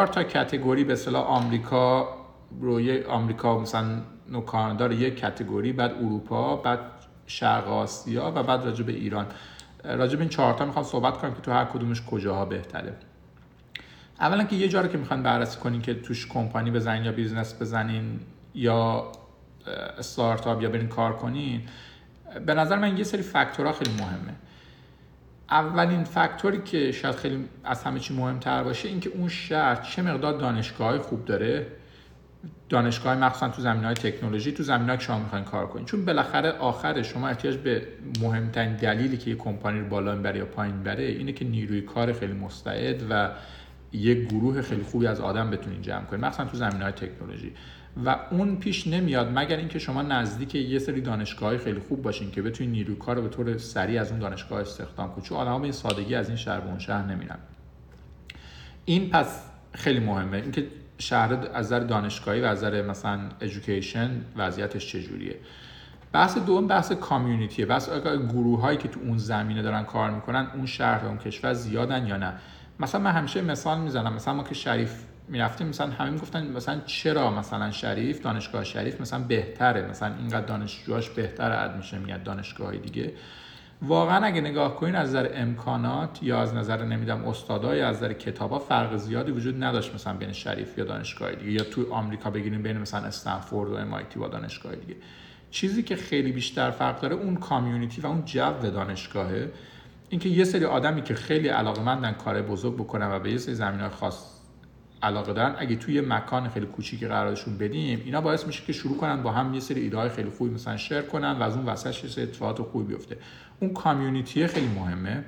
چهار تا category به اصطلاح آمریکا روی آمریکا مثلا و کانادا رو یک category بعد اروپا بعد شرق آسیا و بعد راجع به ایران. راجع به این چهار تا می‌خوام صحبت کنم که تو هر کدومش کجاها بهتره. اولا که یه جا رو که می‌خوان بررسی کنین که توش کمپانی بزنین یا business بزنین یا استارتاپ یا برین کار کنین به نظر من یه سری فاکتورها خیلی مهمه. اولین فاکتوری که شاید خیلی از همه چی مهمتر باشه اینکه اون شهر چه مقدار دانشگاه خوب داره. دانشگاه مخصوصا تو زمین های تکنولوژی تو زمین که شما می‌خواین کار کنین. چون بالاخره آخر شما احتیاج به مهمترین دلیلی که یه کمپانی رو بالا می‌بره یا پایین بره اینه که نیروی کار خیلی مستعد و یک گروه خیلی خوبی از آدم بتونین جمع کنین. مخصوصا تو زمین های تکنولوژی. و اون پیش نمیاد مگر اینکه شما نزدیک یه سری دانشگاه خیلی خوب باشین که بتونین نیروی کار رو به طور سریع از اون دانشگاه استخدام کنید چون آدم‌ها به سادگی از این شهر به اون شهر نمیرن. این پس خیلی مهمه. اینکه شهر از نظر دانشگاهی و از نظر مثلا ادویکیشن وضعیتش چجوریه. بحث دوم بحث کامیونیتیه بحث گروه هایی که تو اون زمینه دارن کار می‌کنن اون شهر اون کشور زیادن یا نه؟ مثلا من همیشه مثال می‌زنم. مثلا ما که شریف می‌رفتیم مثلا همه می‌گفتن مثلا چرا مثلا شریف دانشگاه شریف مثلا بهتره؟ مثلا اینقدر دانشجوهاش بهتره ادمیشن میاد دانشگاه دیگه. واقعا اگه نگاه کنین از نظر امکانات یا از نظر نمیدم استادا یا از نظر کتابا فرق زیادی وجود نداشت مثلا بین شریف یا دانشگاه دیگه یا تو آمریکا بگیریم بین مثلا استنفورد و MIT و دانشگاه دیگه. چیزی که خیلی بیشتر فرق داره اون community و اون جو دانشگاهه. اینکه یه سری آدمی که خیلی علاقمندن کار بزرگ بکنن و به یه سری زمینهای خاص علاقه دارن. اگه توی مکان خیلی کوچیکی قرارشون بدیم اینا باعث میشه که شروع کنن با هم یه سری ایده خیلی خوبی مثلا share کنن و از اون وسطش یه سری اتفاقات خوبی بیفته. اون community خیلی مهمه.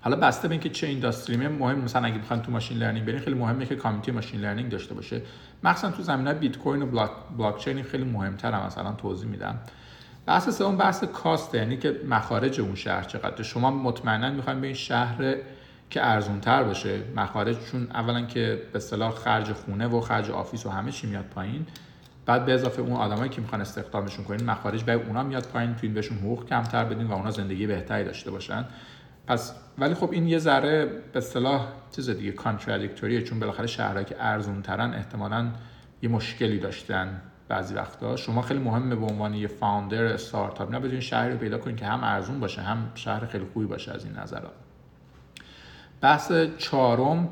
حالا بسته به اینکه چه industry مهمه مثلا اگه بخواید تو machine learning برین خیلی مهمه که community machine learning داشته باشه. مخصوصا تو زمینه بیت کوین و بلاک چین خیلی مهمتره مثلا توضیح میدم. بحث سوم بحث cost یعنی که مخارج اون شهر چقدر شما مطمئنا می‌خواین به این شهر که ارزون تر باشه. مخارج چون اولا که به اصطلاح خرج خونه و خرج office و همه چی میاد پایین. بعد به اضافه اون آدمایی که می‌خوان استخدامشون کنین مخارج به اونا میاد پایین. تو این بهشون حقوق کمتر بدین و اونا زندگی بهتری داشته باشن. پس ولی خب این یه ذره به اصطلاح چیز دیگه contradictory ه چون بالاخره شهرهایی که ارزون ترن احتمالاً یه مشکلی داشتن بعضی وقتا. شما خیلی مهمه به عنوان یه founder استارتاپ نه بدون شهری رو پیدا کنین که هم ارزون باشه هم شهر خیلی خوبی باشه از این نظرات بحث چهارم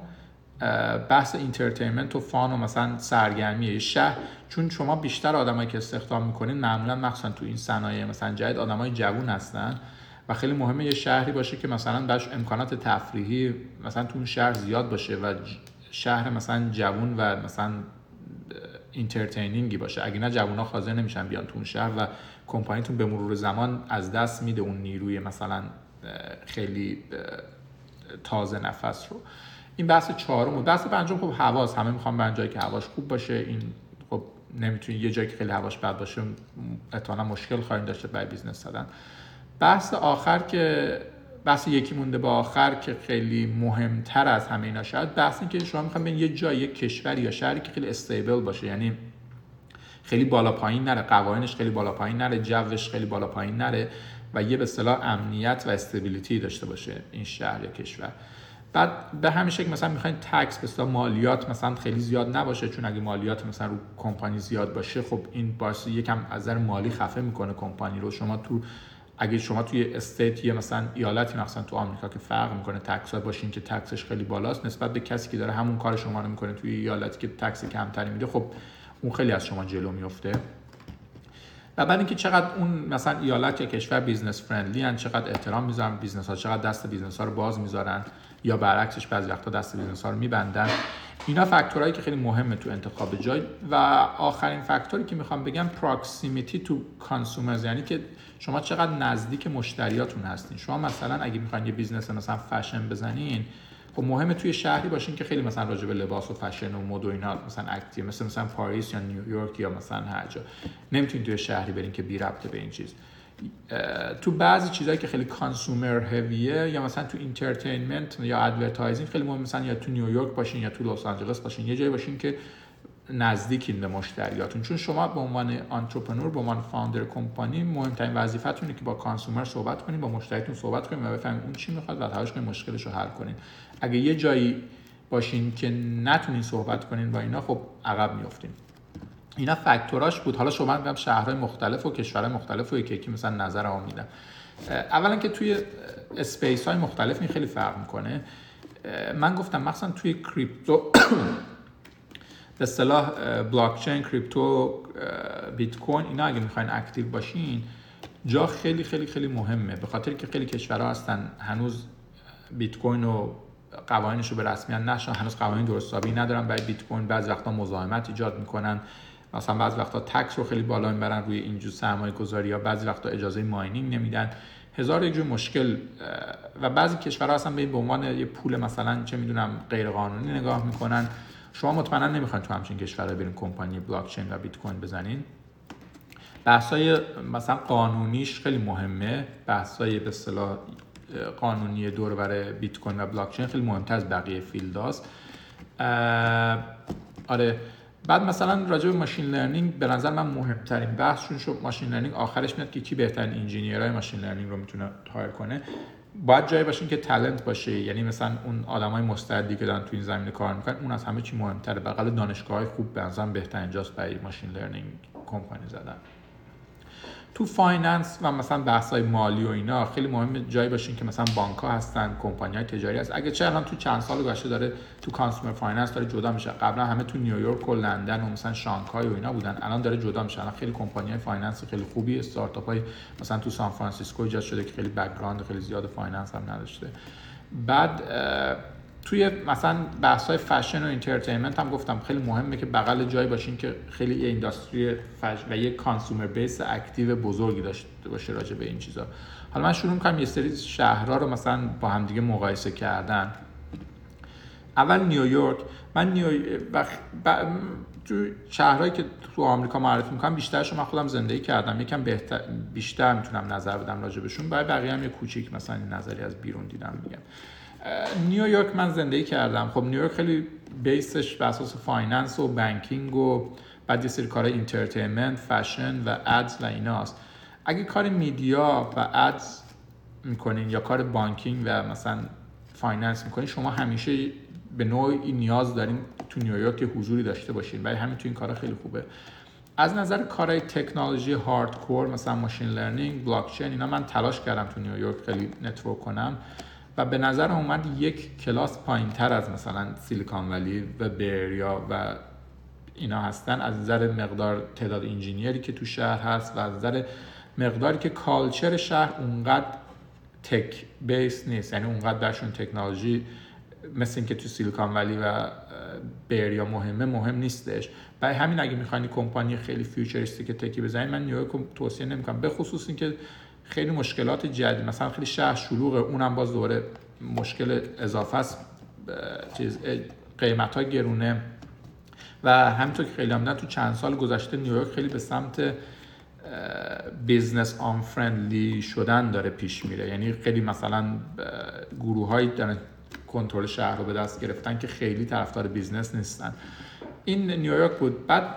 بحث entertainment و fun و مثلا سرگرمی شهر. چون شما بیشتر آدمایی که استخدام می‌کنین معمولا مخصوصا تو این صنایع مثلا جدید آدمای جوون هستن و خیلی مهمه یه شهری باشه که مثلا بهش امکانات تفریحی مثلا تو اون شهر زیاد باشه و شهر مثلا جوون و مثلا اینترتینینگی باشه. اگه نه جوونا حاضر نمیشن بیان تو اون شهر و کمپانیتون به مرور زمان از دست میده اون نیروی مثلا خیلی تازه نفس رو. این بحث چهارم بود. بحث پنجم خب حواس. همه می‌خوام به جایی که هواش خوب باشه. این خب نمی‌تونی یه جایی که خیلی هواش بد باشه احتمالاً مشکل خواهیم داشته برای business دادن بحث آخر که بحث یکی مونده با آخر که خیلی مهمتر از همه اینا شاید بحث این که شما می‌خوام به یه جای یک کشور یا شهری که خیلی stable باشه. یعنی خیلی بالا پایین نره. قوانینش خیلی بالا پایین نره. جوش خیلی بالا پایین نره. و یه به اصطلاح امنیت و stability داشته باشه این شهر یا کشور. بعد به همین شکل مثلا می‌خواین tax به مالیات مثلا خیلی زیاد نباشه چون اگه مالیات مثلا رو کمپانی زیاد باشه خب این باعث یکم از نظر مالی خفه می‌کنه کمپانی رو. شما تو اگه شما توی state یا مثلا ایالتی مثلا تو آمریکا که فرق می‌کنه tax باشین که tax ش خیلی بالاست نسبت به کسی که داره همون کار شما رو می‌کنه توی ایالتی که tax کمتری میده خب اون خیلی از شما جلو میفته و بعد اینکه چقدر اون مثلا ایالت یا کشور business friendly ان چقدر احترام می‌ذارن business ها چقدر دست business ها رو باز می‌ذارن یا برعکسش بعضی وقتا دست business ها رو میبندن. اینا فاکتورهایی که خیلی مهمه تو انتخاب جای. و آخرین فاکتوری که می‌خوام بگم proximity to consumers یعنی که شما چقدر نزدیک مشتریاتون هستین. شما مثلا اگه می‌خواین یه business مثلا فشن بزنین خب مهمه توی شهری باشین که خیلی مثلا راجع به لباس و فشن و مد و اینا مثلا active مثل مثلا پاریس یا نیویورک یا مثلا هر جا. نمی‌تونین توی شهری برین که بی ربطه به این چیز. تو بعضی چیزهایی که خیلی consumer heavy ه یا مثلا تو entertainment یا advertising خیلی مهم مثلا یا تو نیویورک باشین یا تو لس آنجلس باشین. یه جایی باشین که نزدیکین به مشتریاتون. چون شما به عنوان entrepreneur به عنوان founder کمپانی مهمترین وظیفتونه که با consumer صحبت کنین با مشتریتون صحبت کنین و بفهمین اون چی می‌خواد و تلاش کنین مشکلش رو حل کنین اگه یه جایی باشین که نتونین صحبت کنین با اینا خب عقب میافتین. اینا فاکتوراش بود. حالا شما میگم شهرهای مختلف و کشورهای مختلف و یکی مثلا نظر هم میدم اولا که توی space های مختلف این خیلی فرق می‌کنه. من گفتم مثلا توی crypto به اصطلاح بلاک چین crypto بیت کوین اینا اگه می‌خواین active باشین جا خیلی خیلی خیلی مهمه. به خاطر که خیلی کشورها هستن هنوز بیت کوین و قوانینش رو به رسمیت نشن هنوز قوانین درست حسابی ندارن برای بیت کوین بعضی وقتا مزاحمت ایجاد می‌کنن. مثلا بعضی وقتا tax رو خیلی بالا می‌برن روی اینجور سرمایه گذاری یا بعضی وقتا اجازه mining نمیدن. هزار یک مشکل و بعضی کشورها اصلا به این به عنوان یه پول مثلا چه می‌دونم غیر قانونی نگاه می‌کنن. شما مطمئنا نمی‌خواین تو همچین کشورها برین کمپانی بلاک چین و بیت کوین بزنین. بحثای مثلا قانونیش خیلی مهمه. بحثای به اصطلاح قانونی دور بر بیت کوین و بلاک چین خیلی مهمتر از بقیه field هاست آره. بعد مثلا راجع به machine learning به نظر من مهمترین بحثشون شد machine learning آخرش میاد که کی بهترین engineer های machine learning رو می‌تونه hire کنه. باید جایی باشین که talent باشه. یعنی مثلا اون آدمای مستعدی که دارن تو این زمینه کار می‌کنن اون از همه چی مهمتره. بغل دانشگاه های خوب به نظر بهترین جاست برای machine learning company زدن. تو finance و مثلا بحث های مالی و اینا خیلی مهم جایی باشین که مثلا بانک ها هستن کمپانی های تجاری هست. اگه چه الان تو چند سال گذشته داره تو consumer finance داره جدا میشه. قبلا همه تو نیویورک و لندن و مثلا شانگهای و اینا بودن. الان داره جدا میشه. الان خیلی کمپانی های finance خیلی خوبی استارتاپ های مثلا تو سان فرانسیسکو ایجاد شده که خیلی background خیلی زیاد finance هم نداشته. بعد توی مثلا بحث های فشن و entertainment هم گفتم خیلی مهمه که بغل جایی باشین که خیلی یه industry fashion و یه consumer base active بزرگی داشته باشه راجع به این چیزا. حالا من شروع می‌کنم یه سری شهرها رو مثلا با همدیگه مقایسه کردن. اول نیویورک من نیویورک ب... تو شهرهایی که تو آمریکا معرفی می‌کنم بیشترش من خودم زندگی کردم. یکم بهتر بیشتر می‌تونم نظر بدم راجع بهشون. برای بقیه هم یه کوچیک مثلا نظری از بیرون دیدم میگم. نیویورک من زندگی کردم. خب نیویورک خیلی base ش به اساس finance و banking و بعد یه سری کار entertainment fashion و ads و ایناست. اگه کار media و ads می‌کنین یا کار banking و مثلا finance می‌کنین شما همیشه به نوعی نیاز دارین تو نیویورک حضوری داشته باشین. ولی همین تو این کارا خیلی خوبه. از نظر کارهای تکنولوژی hardcore مثلا machine learning blockchain اینا من تلاش کردم تو نیویورک خیلی network کنم. و به نظر اومد یک کلاس پایین تر از مثلا Silicon Valley و Bay Area و اینا هستن. از نظر مقدار تعداد engineer ی که تو شهر هست و از نظر مقداری که culture شهر اونقدر tech base نیست. یعنی اونقدر درشون تکنولوژی مثل اینکه تو Silicon Valley و Bay Area مهمه مهم نیستش. برای همین اگه می‌خواین کمپانی خیلی futuristic tech ی بزنید من نیویورک توصیه نمی‌کنم. به خصوص اینکه خیلی مشکلات جدید مثلا خیلی شهر شلوغه اونم باز دوباره مشکل اضافه است. چیز قیمت ها گرونه. و همینطور که خیلی هم تو چند سال گذشته نیویورک خیلی به سمت business unfriendly شدن داره پیش میره. یعنی خیلی مثلا گروه هایی دارن کنترل شهر رو به دست گرفتن که خیلی طرفدار business نیستن. این نیویورک بود. بعد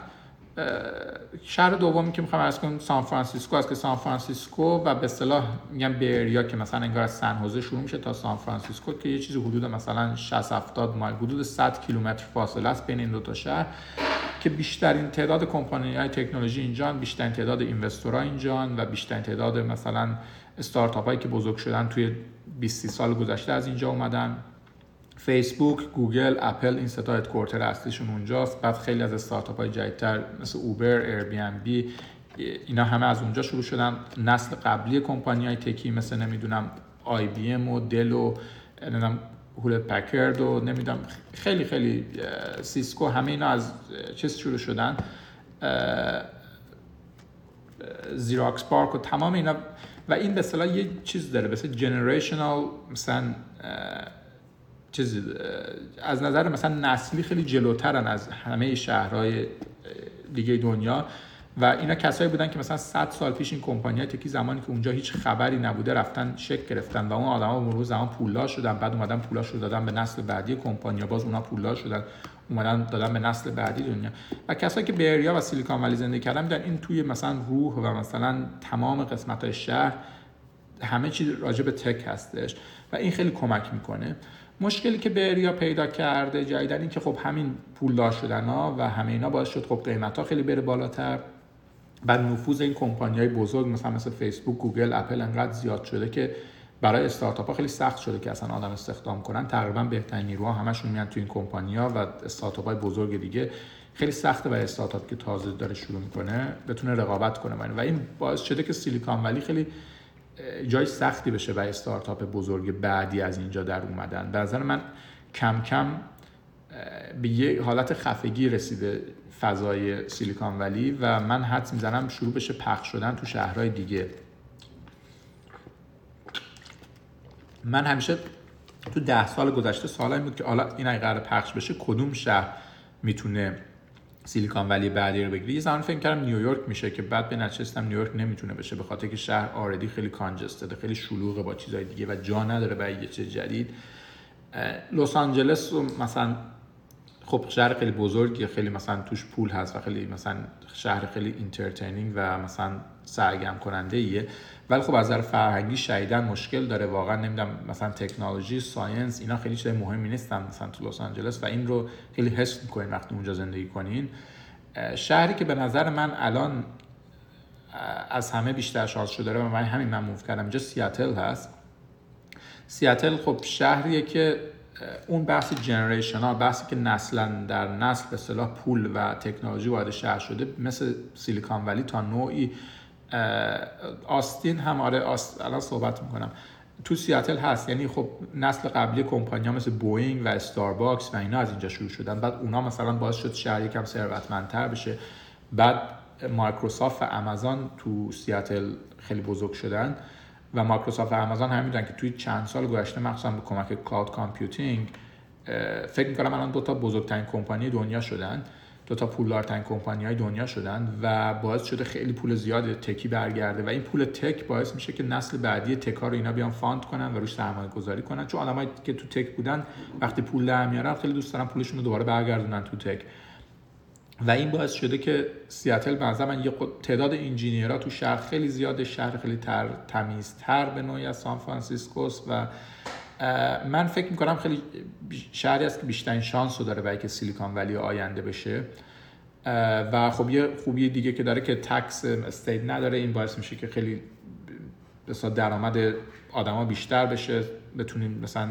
شهر دومی که می‌خوام عرض کنم سان فرانسیسکو است که سان فرانسیسکو و به اصطلاح میگم Bay Area که مثلا انگار از سن حوزه شروع میشه تا سان فرانسیسکو که یه چیزی حدود مثلا 60 70 مایل حدود 100 کیلومتر فاصله است بین این دو تا شهر که بیشترین تعداد کمپانی های تکنولوژی اینجان بیشترین تعداد investor ها اینجان و بیشترین تعداد مثلا استارتاپ هایی که بزرگ شدن توی 20 سال گذشته از اینجا اومدن. فیسبوک، گوگل، اپل این سه تا headquarter اصلیشون اونجاست. بعد خیلی از استارتاپ های جدیدتر مثل اوبر، Airbnb اینا همه از اونجا شروع شدن. نسل قبلی کمپانی های tech ی مثل نمی‌دونم IBM و دل و نمی‌دونم Hewlett Packard و نمی‌دونم خیلی خیلی سیسکو همه اینا از چیز شروع شدن. زیراکس پارک و تمام اینا. و این به یه چیز داره مثل generational مثلا چیز از نظر مثلا نسلی خیلی جلوترن از همه شهرهای دیگه دنیا و اینا کسایی بودن که مثلا 100 سال پیش این company tech ی زمانی که اونجا هیچ خبری نبوده رفتن شکل گرفتن و اون آدما مرور زمان پولدار شدن بعد اومدن پولاش رو دادن به نسل بعدی کمپانیا باز اونا پولدار شدن اومدن دادن به نسل بعدی دنیا. و کسایی که Bay Area و Silicon Valley زندگی کردن میدن این توی مثلا روح و مثلا تمام قسمت های شهر همه چیز راجع به tech هستش و این خیلی کمک می‌کنه. مشکلی که Bay Area پیدا کرده جدیداً این که خب همین پولدار شدن ها و همه اینا باعث شد خب قیمت ها خیلی بره بالاتر. و نفوذ این کمپانی های بزرگ مثلا مثل فیسبوک گوگل اپل انقدر زیاد شده که برای استارتاپ ها خیلی سخت شده که اصلا آدم استخدام کنن. تقریبا بهترین نیروها همشون میان تو این کمپانی ها و استارتاپ های بزرگ دیگه. خیلی سخته برای استارتاپ که تازه داره شروع می‌کنه بتونه رقابت کنه. و این باعث شده که سیلیکان ولی خیلی جای سختی بشه برای استارتاپ بزرگ بعدی از اینجا در اومدن. به نظر من کم کم به یه حالت خفگی رسیده فضای سیلیکان ولی و من حد می‌زنم شروع بشه پخش شدن تو شهرهای دیگه. من همیشه تو ده سال گذشته این بود که حالا این قرار پخش بشه کدوم شهر می‌تونه Silicon Valley بعدی رو بگیری. یه زمان فکر کردم نیویورک میشه که بعد به نچستم نیویورک نمی‌تونه بشه به خاطر که شهر آردی خیلی congested ه خیلی شلوغه با چیزهای دیگه و جا نداره برای یه چیز جدید. لس آنجلس مثلا خب شهر خیلی بزرگی خیلی مثلا توش پول هست و خیلی مثلا شهر خیلی entertaining و مثلا سرگرم کننده ایه ولی خب از نظر فرهنگی شدیداً مشکل داره. واقعا نمی‌دونم مثلا تکنولوژی science اینا خیلی چیز مهمی نیستن مثلا تو لس آنجلس و این رو خیلی حس می‌کنین وقتی اونجا زندگی کنین. شهری که به نظر من الان از همه بیشتر شانس شده داره و من همین من موف کردم. اینجا سیاتل هست. سیاتل خب شهریه که اون بحث جنریشن ها بحثی که نسلا در نسل به صلاح پول و تکنولوژی وارد شهر شده مثل سیلیکان ولی تا نوعی آستین هم آره آست... الان صحبت می‌کنم. تو سیاتل هست یعنی خب نسل قبلی کمپانی ها مثل بوینگ و استارباکس و اینا از اینجا شروع شدن. بعد اونا مثلا باعث شد شهر یکم ثروتمندتر بشه. بعد مایکروسافت و آمازون تو سیاتل خیلی بزرگ شدن و مایکروسافت و آمازون هم می‌دونن که توی چند سال گذشته مخصوصا به کمک cloud computing فکر می‌کنم الان دو تا بزرگترین کمپانی دنیا شدن. دو تا پولدارترین کمپانی های دنیا شدن و باعث شده خیلی پول زیاد tech ی برگرده و این پول tech باعث میشه که نسل بعدی tech ا رو اینا بیان fund کنن و روش سرمایه گذاری کنن. چون آدمایی که تو tech بودن وقتی پول در میارن خیلی دوست دارن پولشون رو دوباره برگردونن تو tech. و این باعث شده که سیاتل به من یه تعداد engineer ها تو شهر خیلی زیاده شهر خیلی تر تمیزتر به نوعی از سان فرانسیسکوس و من فکر می‌کنم خیلی شهری است که بیشترین شانس رو داره برای که Silicon Valley آینده بشه. و خب یه خوبی دیگه که داره که tax state نداره این باعث میشه که خیلی بسا درآمد آدما بیشتر بشه بتونیم مثلا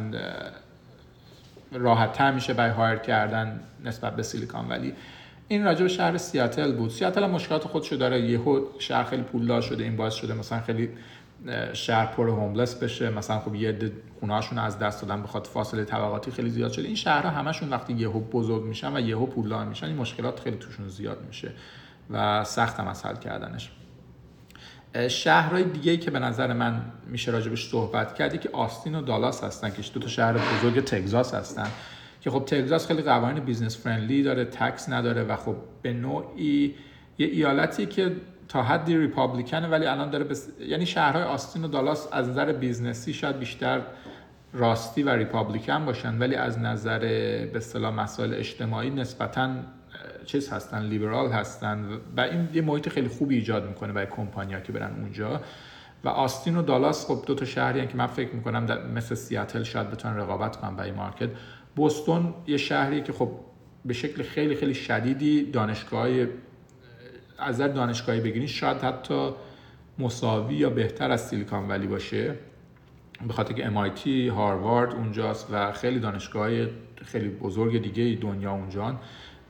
راحت تر میشه برای هایر کردن نسبت به سیلیکان ولی. این راجع به شهر سیاتل بود. سیاتل هم مشکلات خودشو داره. یهو شهر خیلی پولدار شده. این باعث شده مثلا خیلی شهر پر هوملس بشه. مثلا خب یه عده خونه‌هاشون از دست دادن بخاطر فاصله طبقاتی خیلی زیاد شده. این شهرها همشون وقتی یهو بزرگ میشن و یهو پولدار میشن این مشکلات خیلی توشون زیاد میشه و سخت هم از حل کردنش. شهرهای دیگه که به نظر من میشه راجبش صحبت کردی که آستین و دالاس هستن که دو تا شهر بزرگ تگزاس هستن که خب تگزاس خیلی قوانین business friendly داره tax نداره و خب به نوعی یه ایالتی که تا حدی republican ه ولی الان داره بس... یعنی شهرهای آستین و دالاس از نظر business ی شاید بیشتر راستی و republican باشن ولی از نظر به اصطلاح مسائل اجتماعی نسبتا چیز هستن لیبرال هستن و این یه محیط خیلی خوبی ایجاد می‌کنه برای کمپانیا که برن اونجا. و آستین و دالاس خب دو تا شهری که من فکر می‌کنم مثل سیاتل شاید بتونن رقابت کنن برای مارکت. بوستون یه شهری که خب به شکل خیلی خیلی شدیدی دانشگاه از دانشگاهی بگیرین شاید حتی مساوی یا بهتر از سیلیکان ولی باشه. به خاطر که MIT هاروارد اونجاست و خیلی دانشگاه خیلی بزرگ دیگه دنیا اونجان.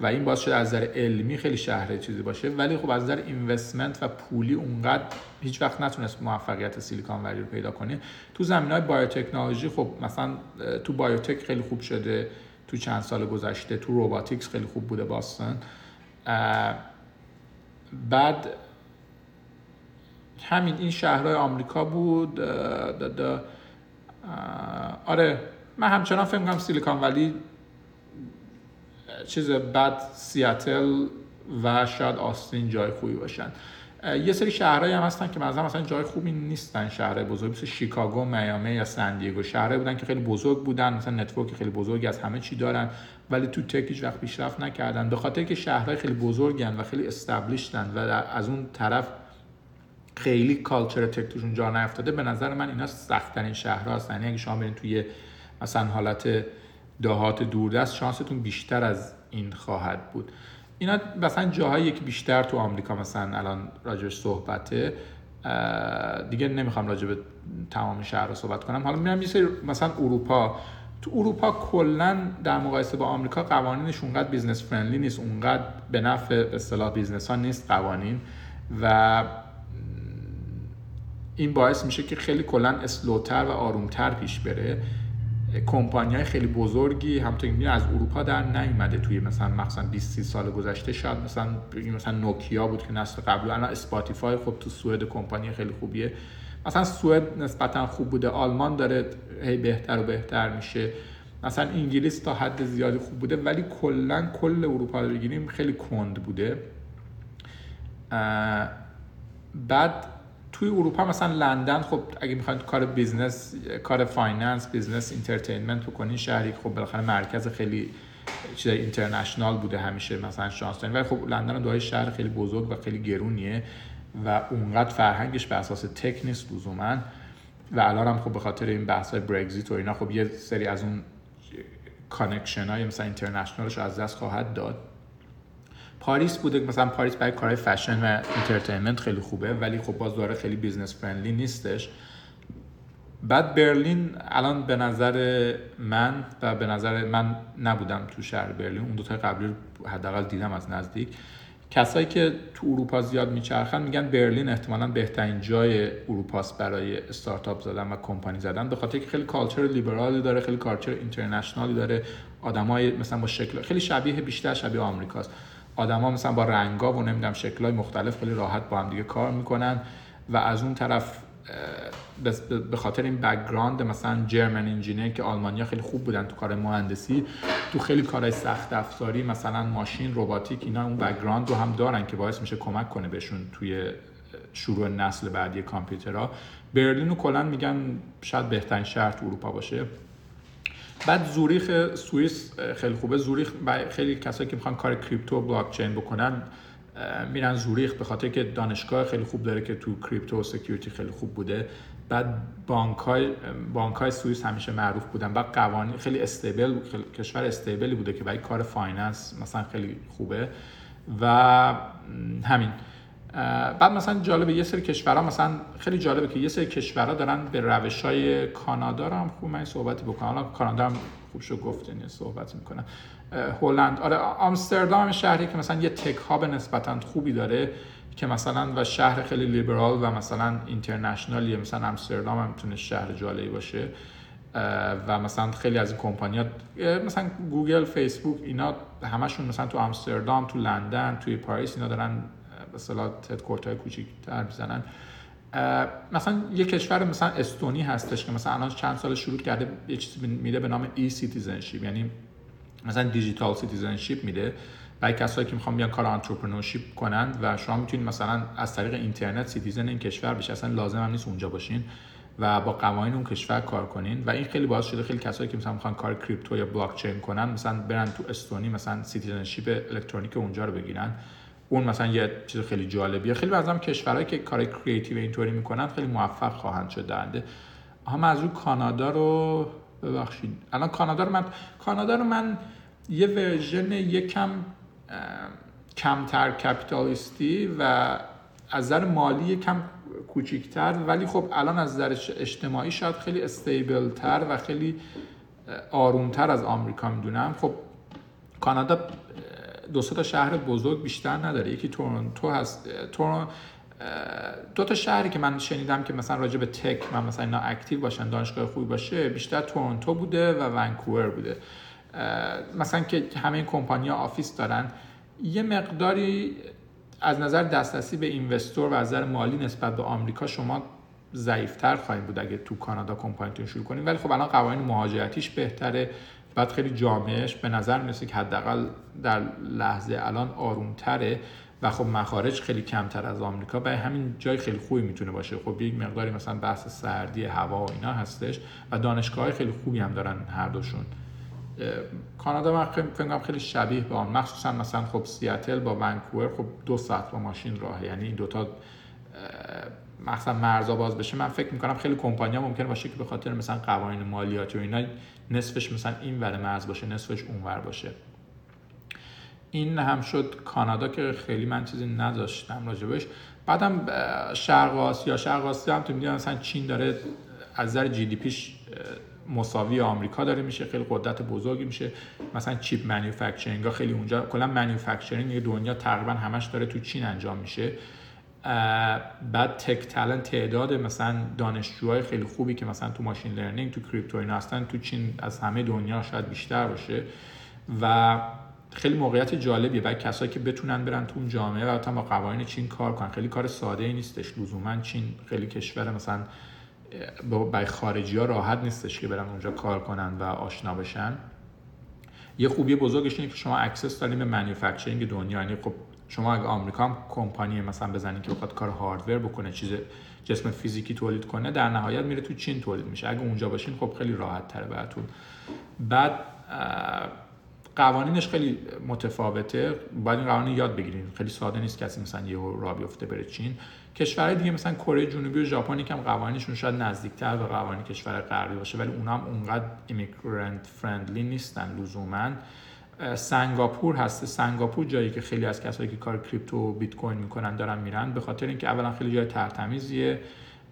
و این باعث شده از نظر علمی خیلی شهر چیزی باشه. ولی خب از نظر اینوستمنت و پولی اونقدر هیچ وقت نتونست موفقیت سیلیکان ولی رو پیدا کنه. تو زمین های بایوتکنولوژی خب مثلا تو بایوتک خیلی خوب شده تو چند سال گذشته تو روباتیکس خیلی خوب بوده باستن بعد همین این شهرهای آمریکا بود آره من همچنان فکر کنم سیلیکان ولی چیز بعد سیاتل و شاید آستین جای خوبی باشن. یه سری شهرهایی هم هستن که مثلا مثلا جای خوبی نیستن شهرهای بزرگ مثل شیکاگو، میامی یا سن‌دیگو شهرهایی بودن که خیلی بزرگ بودن مثلا network خیلی بزرگی از همه چی دارن. ولی تو tech هیچ وقت پیشرفت نکردن. به خاطر که شهرهای خیلی بزرگن و خیلی established ان و از اون طرف خیلی culture tech توشون جا نیفتاده به نظر من اینا سختترین شهرها هستن. یعنی اگه شما برین توی مثلا حالت دهات دوردست شانستون بیشتر از این خواهد بود. اینا مثلا جاهایی که بیشتر تو آمریکا مثلا الان راجبش صحبته دیگه نمی‌خوام راجع به تمام شهر رو صحبت کنم. حالا میرم یه مثلا اروپا. تو اروپا کلا در مقایسه با آمریکا قوانینش اونقدر business friendly نیست اونقدر به نفع به اصطلاح business ها نیست قوانین و این باعث میشه که خیلی کلا slow تر و آرومتر پیش بره. کمپانی های خیلی بزرگی همونطور که از اروپا در نیومده توی مثلا مثلا 20 30 سال گذشته شاید مثلا مثلا نوکیا بود که نسل قبل الان Spotify خب تو سوئد کمپانی خیلی خوبیه. مثلا سوئد نسبتا خوب بوده آلمان داره هی بهتر و بهتر میشه. مثلا انگلیس تا حد زیادی خوب بوده ولی کلا کل اروپا رو بگیریم خیلی کند بوده. بعد توی اروپا مثلا لندن خب اگه می‌خواید کار business کار finance business entertainment بکنین شهری خب بالاخره مرکز خیلی چیز international بوده همیشه مثلا شانس ولی خب لندن دو های شهر خیلی بزرگ و خیلی گرونیه. و اونقدر فرهنگش بر اساس tech نیست لزوما. و الان هم خب به خاطر این بحث برگزیت و اینا خب یه سری از اون connection های مثلا international ش از دست خواهد داد. پاریس بوده مثلا پاریس برای کارهای فشن و entertainment خیلی خوبه ولی خب باز داره خیلی business friendly نیستش. بعد برلین الان به نظر من و به نظر من نبودم تو شهر برلین. اون دو تا قبلی رو حداقل دیدم از نزدیک. کسایی که تو اروپا زیاد میچرخن میگن برلین احتمالا بهترین جای اروپاست برای استارتاپ زدن و کمپانی زدن. به خاطر که خیلی culture لیبرالی داره خیلی culture international ی داره. آدمای مثلا با شکل خیلی شبیه بیشتر شبیه آمریکاست آدما مثلا با رنگا و نمی‌دونم شکلای مختلف خیلی راحت با هم دیگه کار می‌کنن و از اون طرف به خاطر این background مثلا German engineer که آلمانیا خیلی خوب بودن تو کار مهندسی تو خیلی کارهای سخت افزاری مثلا ماشین رباتیک اینا اون background رو هم دارن که باعث میشه کمک کنه بهشون توی شروع نسل بعدی کامپیوترها. برلین رو کلا میگن شاید بهترین شهر تو اروپا باشه. بعد زوریخ سوئیس خیلی خوبه. زوریخ خیلی کسایی که می‌خوان کار crypto blockchain بکنن میرن زوریخ به خاطر که دانشگاه خیلی خوب داره که تو crypto و security خیلی خوب بوده. بعد بانک های, سوئیس همیشه معروف بودن بعد قوانین خیلی stable کشور stable ی بوده که برای کار finance مثلا خیلی خوبه. و همین. بعد مثلا جالبه یه سری کشورها مثلا خیلی جالبه که یه سری کشورها دارن به روش های کانادا رو هم خوب من صحبتی بکنم. کانادا هم خوب شد گفتین صحبت می‌کنم. هلند. آره آمستردام شهری که مثلا یه tech hub نسبتا خوبی داره که مثلا و شهر خیلی لیبرال و مثلا international یه. مثلا آمستردام هم می‌تونه شهر جالبی باشه. و مثلا خیلی از این کمپانیات مثلا Google Facebook اینا همشون مثلا تو آمستردام تو لندن توی پاریس اینا دارن به اصطلاح کوچیک‌تر می‌زنن. مثلا یه کشور مثلا استونی هستش که مثلا الان چند سال شروع کرده یه چیزی میده به نام e-citizenship یعنی مثلا digital citizenship میده. برای کسایی که می‌خوان بیان کار entrepreneurship کنن و شما می‌تونید مثلا از طریق اینترنت citizen این کشور بشه اصلا لازم هم نیست اونجا باشین و با قوانین اون کشور کار کنین. و این خیلی باعث شده خیلی کسایی که مثلا می‌خوان کار crypto یا بلاک چین کنن مثلا برن تو استونی مثلا citizenship الکترونیک اونجا رو بگیرن. اون مثلا یه چیز خیلی جالبیه. خیلی از کشورهایی که کار creative اینطوری می‌کنن خیلی موفق خواهند شد در آینده اما از روی کانادا رو ببخشید. الان کانادا رو من کانادا رو من یه ورژن یکم کمتر کپیتالیستی و از نظر مالی یکم کوچیکتر ولی خب الان از نظر اجتماعی شاید خیلی استیبل تر و خیلی آرومتر از آمریکا می‌دونم. خب کانادا دو تا شهر بزرگ بیشتر نداره. یکی تورنتو هست. تورن... دو تا شهری که من شنیدم که مثلا راجع به tech من مثلا اینا active باشن دانشگاه خوبی باشه بیشتر تورنتو بوده و ونکوور بوده. مثلا که همه این company office دارن. یه مقداری از نظر دسترسی به investor و از نظر مالی نسبت به آمریکا شما ضعیفتر خواهیم بود اگه تو کانادا کمپانیتون شروع کنیم. ولی خب الان قوانین مهاجرتیش بهتره. بعد خیلی جامعهش به نظر می‌رسه که حداقل در لحظه الان آرومتره و خب مخارج خیلی کمتر از آمریکا برای همین جای خیلی خوبی می‌تونه باشه. خب یک مقداری مثلا بحث سردی هوا و اینا هستش و دانشگاه خیلی خوبی هم دارن هر دوشون. کانادا من فکر خیلی شبیه به آن. مخصوصا مثلا خب سیاتل با ونکوور خب دو ساعت با ماشین راه یعنی این دوتا مثلا مرزا باز بشه من فکر می‌کنم خیلی کمپانیا ممکنه باشه که به خاطر مثلا قوانین مالیاتی و اینا نصفش مثلا این ور مرز باشه نصفش اون ور باشه. این هم شد کانادا که خیلی من چیزی نداشتم راجبش بعدم شرق آسیا شرق آسیا هم تو می‌دونم مثلا چین داره از نظر GDP ش مساوی آمریکا داره میشه خیلی قدرت بزرگی میشه. مثلا chip manufacturing ها خیلی اونجا کلا manufacturing دنیا تقریبا همش داره تو چین انجام میشه. بعد tech talent تعداد مثلا دانشجوهای خیلی خوبی که مثلا تو machine learning تو crypto اینا هستن تو چین از همه دنیا شاید بیشتر باشه. و خیلی موقعیت جالبیه. برای کسایی که بتونن برن تو اون جامعه و با قوانین چین کار کنن. خیلی کار ساده ای نیستش. لزوما چین خیلی کشور مثلا برای خارجی ها راحت نیستش که برن اونجا کار کنن و آشنا بشن. یه خوبی بزرگش اینه که شما access دارین به manufacturing دنیا. یعنی خب شما اگه آمریکا هم کمپانی مثلا بزنین که بخواد کار hardware بکنه چیز جسم فیزیکی تولید کنه در نهایت میره تو چین تولید میشه. اگه اونجا باشین خب خیلی راحت تره براتون. بعد قوانینش خیلی متفاوته. باید این قوانین یاد بگیرین. خیلی ساده نیست کسی مثلا یه را بیفته بره چین. کشورهای دیگه مثلا کره جنوبی و ژاپن که قوانینشون شاید نزدیکتر به قوانین کشور غربی باشه ولی اونا هم اونقدر ایمیگرنت فرندلی نیستن لزوما. سنگاپور هست. سنگاپور جایی که خیلی از کسایی که کار کریپتو بیت کوین می‌کنن دارن میرن به خاطر اینکه اولا خیلی جای ترتمیزیه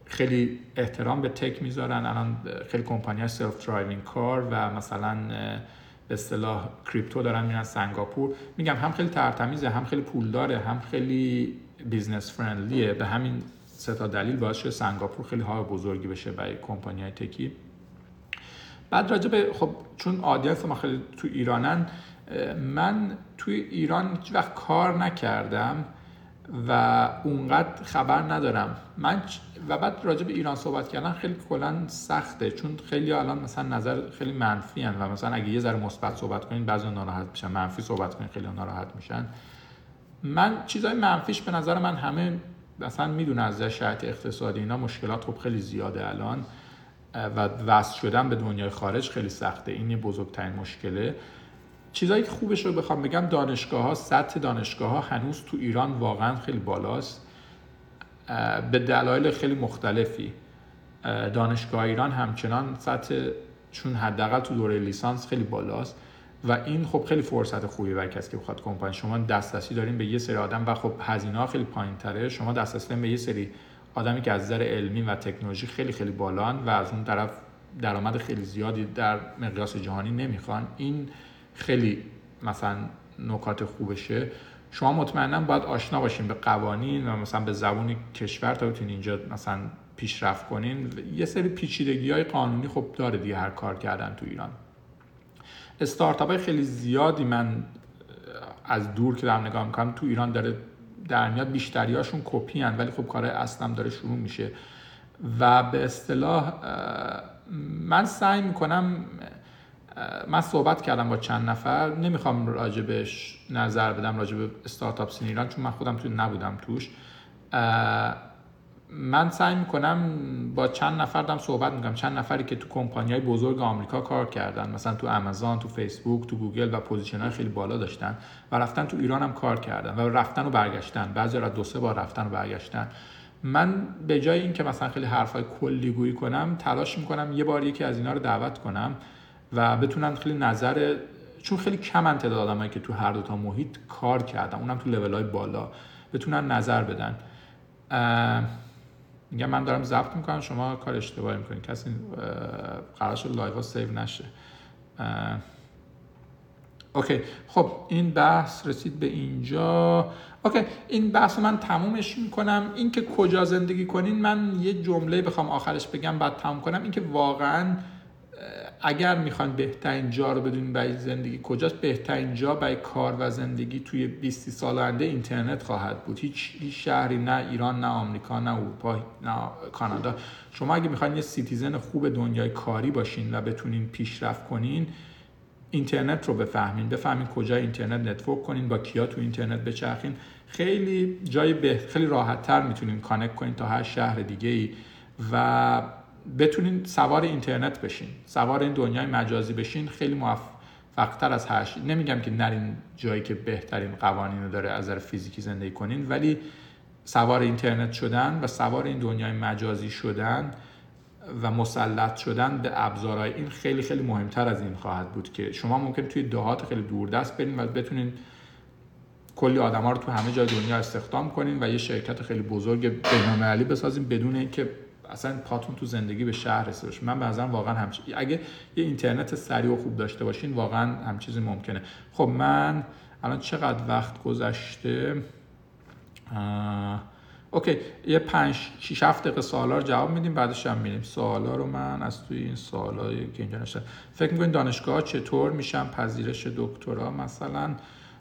خیلی احترام به تک می‌ذارن. الان خیلی company self-driving car و مثلا به اصطلاح crypto دارن میرن سنگاپور. میگم هم خیلی تر تمیزه هم خیلی پولداره هم خیلی business friendly ه به همین سه تا دلیل باعث شده سنگاپور خیلی های بزرگی بشه برای کمپانی های tech ی. بعد راجع به خب چون audience ما خیلی تو ایرانن من توی ایران هیچ وقت کار نکردم و اونقدر خبر ندارم. من و بعد راجع به ایران صحبت کردن خیلی کلا سخته چون خیلی الان مثلا نظر خیلی منفی هن و مثلا اگه یه ذره مثبت صحبت کنین بعضی ناراحت میشن منفی صحبت کنین خیلی ناراحت میشن. من چیزای منفیش به نظر من همه مثلا می‌دونه از شرایط اقتصادی اینا مشکلات خب خیلی زیاده الان و وصل شدن به دنیای خارج خیلی سخته. این یه بزرگترین مشکله. چیزایی که خوبش رو بخوام بگم دانشگاه ها سطح دانشگاه ها هنوز تو ایران واقعا خیلی بالاست. به دلایل خیلی مختلفی. دانشگاه ایران همچنان سطح چون حداقل تو دوره لیسانس خیلی بالاست. و این خب خیلی فرصت خوبی برای کسی که بخواد کمپانی شما دسترسی دارین به یه سری آدم و خب هزینه خیلی پایین تره شما دسترسی به یه سری آدمی که از نظر علمی و تکنولوژی خیلی خیلی بالان و از اون طرف درآمد خیلی زیادی در مقیاس جهانی نمی‌خوان. این خیلی مثلا نکات خوبشه. شما مطمئنا باید آشنا باشین به قوانین و مثلا به زبون کشور تا بتونین اینجا مثلا پیشرفت کنین. یه سری پیچیدگی های قانونی خب داره دیگه هر کار کردن تو ایران. استارتاپ های خیلی زیادی من از دور که دارم نگاه می‌کنم تو ایران داره در میاد بیشتری هاشون کپی ولی خب کار اصلا داره شروع میشه. و به اصطلاح من سعی می‌کنم من صحبت کردم با چند نفر. نمی‌خوام راجبش نظر بدم راجب startup scene ایران چون من خودم تو نبودم توش. من سعی می‌کنم با چند نفر دارم صحبت می‌کنم. چند نفری که تو کمپانی های بزرگ آمریکا کار کردن مثلا تو آمازون تو فیسبوک تو گوگل و position های خیلی بالا داشتن و رفتن تو ایران هم کار کردن و رفتن و برگشتن. بعضیا دو سه بار رفتن و برگشتن. من به جای اینکه مثلا خیلی حرفای کلی گویی کنم تلاش می‌کنم یه بار یکی از اینا رو دعوت کنم. و بتونن خیلی نظر چون خیلی کم تعداد آدمایی که تو هر دو تا محیط کار کردن اونم تو لول های بالا بتونن نظر بدن. میگم من دارم ضبط می‌کنم شما کار اشتباهی می‌کنید. کسی قرار شد live ها save نشه. okay. خب این بحث رسید به اینجا. okay این بحث من تمومش می‌کنم. اینکه کجا زندگی کنین من یه جمله بخوام آخرش بگم بعد تموم کنم. اینکه واقعا اگر می‌خوان بهترین جا رو بدونین برای زندگی کجاست بهترین جا برای کار و زندگی توی 20 سال آینده اینترنت خواهد بود. هیچ, هیچ شهری نه ایران نه آمریکا نه اروپا نه کانادا. شما اگه می‌خواین یه citizen خوب دنیای کاری باشین و بتونین پیشرفت کنین اینترنت رو بفهمین. بفهمین کجا اینترنت network کنین با کیا تو اینترنت بچرخین. خیلی جای به خیلی راحت تر می‌تونین connect کنین تا هر شهر دیگه ای و بتونین سوار اینترنت بشین سوار این دنیای مجازی بشین خیلی موفقتر از هر نمیگم که نرین جایی که بهترین قوانین رو داره از نظر فیزیکی زندگی کنین ولی سوار اینترنت شدن و سوار این دنیای مجازی شدن و مسلط شدن به ابزارهای این خیلی خیلی مهمتر از این خواهد بود که شما ممکن توی دهات خیلی دوردست برین و بتونین کلی آدما رو تو همه جای دنیا استخدام کنین و یه شرکت خیلی بزرگ بین‌المللی بسازین بدون اینکه اصلا پاتون تو زندگی به شهر رسیده باشه. من به واقعا همچین اگه یه اینترنت سریع و خوب داشته باشین واقعا هم چیزی ممکنه. خب من الان چقدر وقت گذشته؟ اوکی یه پنج شیش هفت دقیقه سوالا رو جواب میدیم بعدش هم میریم. سوالا رو من از توی این سوالا که اینجا نشد فکر می‌کنین دانشگاه چطور میشن؟ پذیرش دکترا مثلا.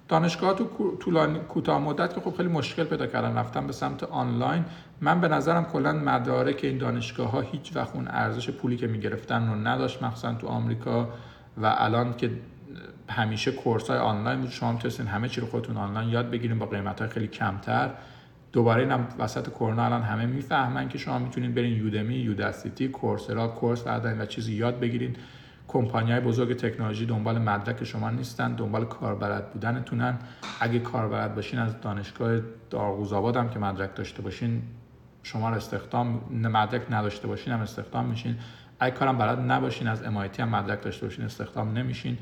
دانشگاه تو طولانی کوتاه مدت که خب خیلی مشکل پیدا کردن رفتن به سمت آنلاین. من به نظرم کلا مدارک این دانشگاه ها هیچ وقت اون ارزش پولی که می‌گرفتن رو نداشت مخصوصا تو آمریکا. و الان که همیشه کورس های آنلاین بود شما می‌تونستین همه چی رو خودتون آنلاین یاد بگیریم با قیمت های خیلی کمتر. دوباره اینم وسط کرونا الان همه می‌فهمن که شما می‌تونید برین یودمی یوداسیتی کورسرا کورس بردارین و چیزی یاد بگیرین. کمپانی های بزرگ تکنولوژی دنبال مدرک شما نیستن دنبال کاربلد بودنتونن. اگه کاربلد باشین از دانشگاه دارغوزآباد هم که مدرک داشته باشین شما رو استخدام مدرک نداشته باشین هم استخدام میشین. اگه کارم بلد نباشین از MIT هم مدرک داشته باشین استخدام نمیشین.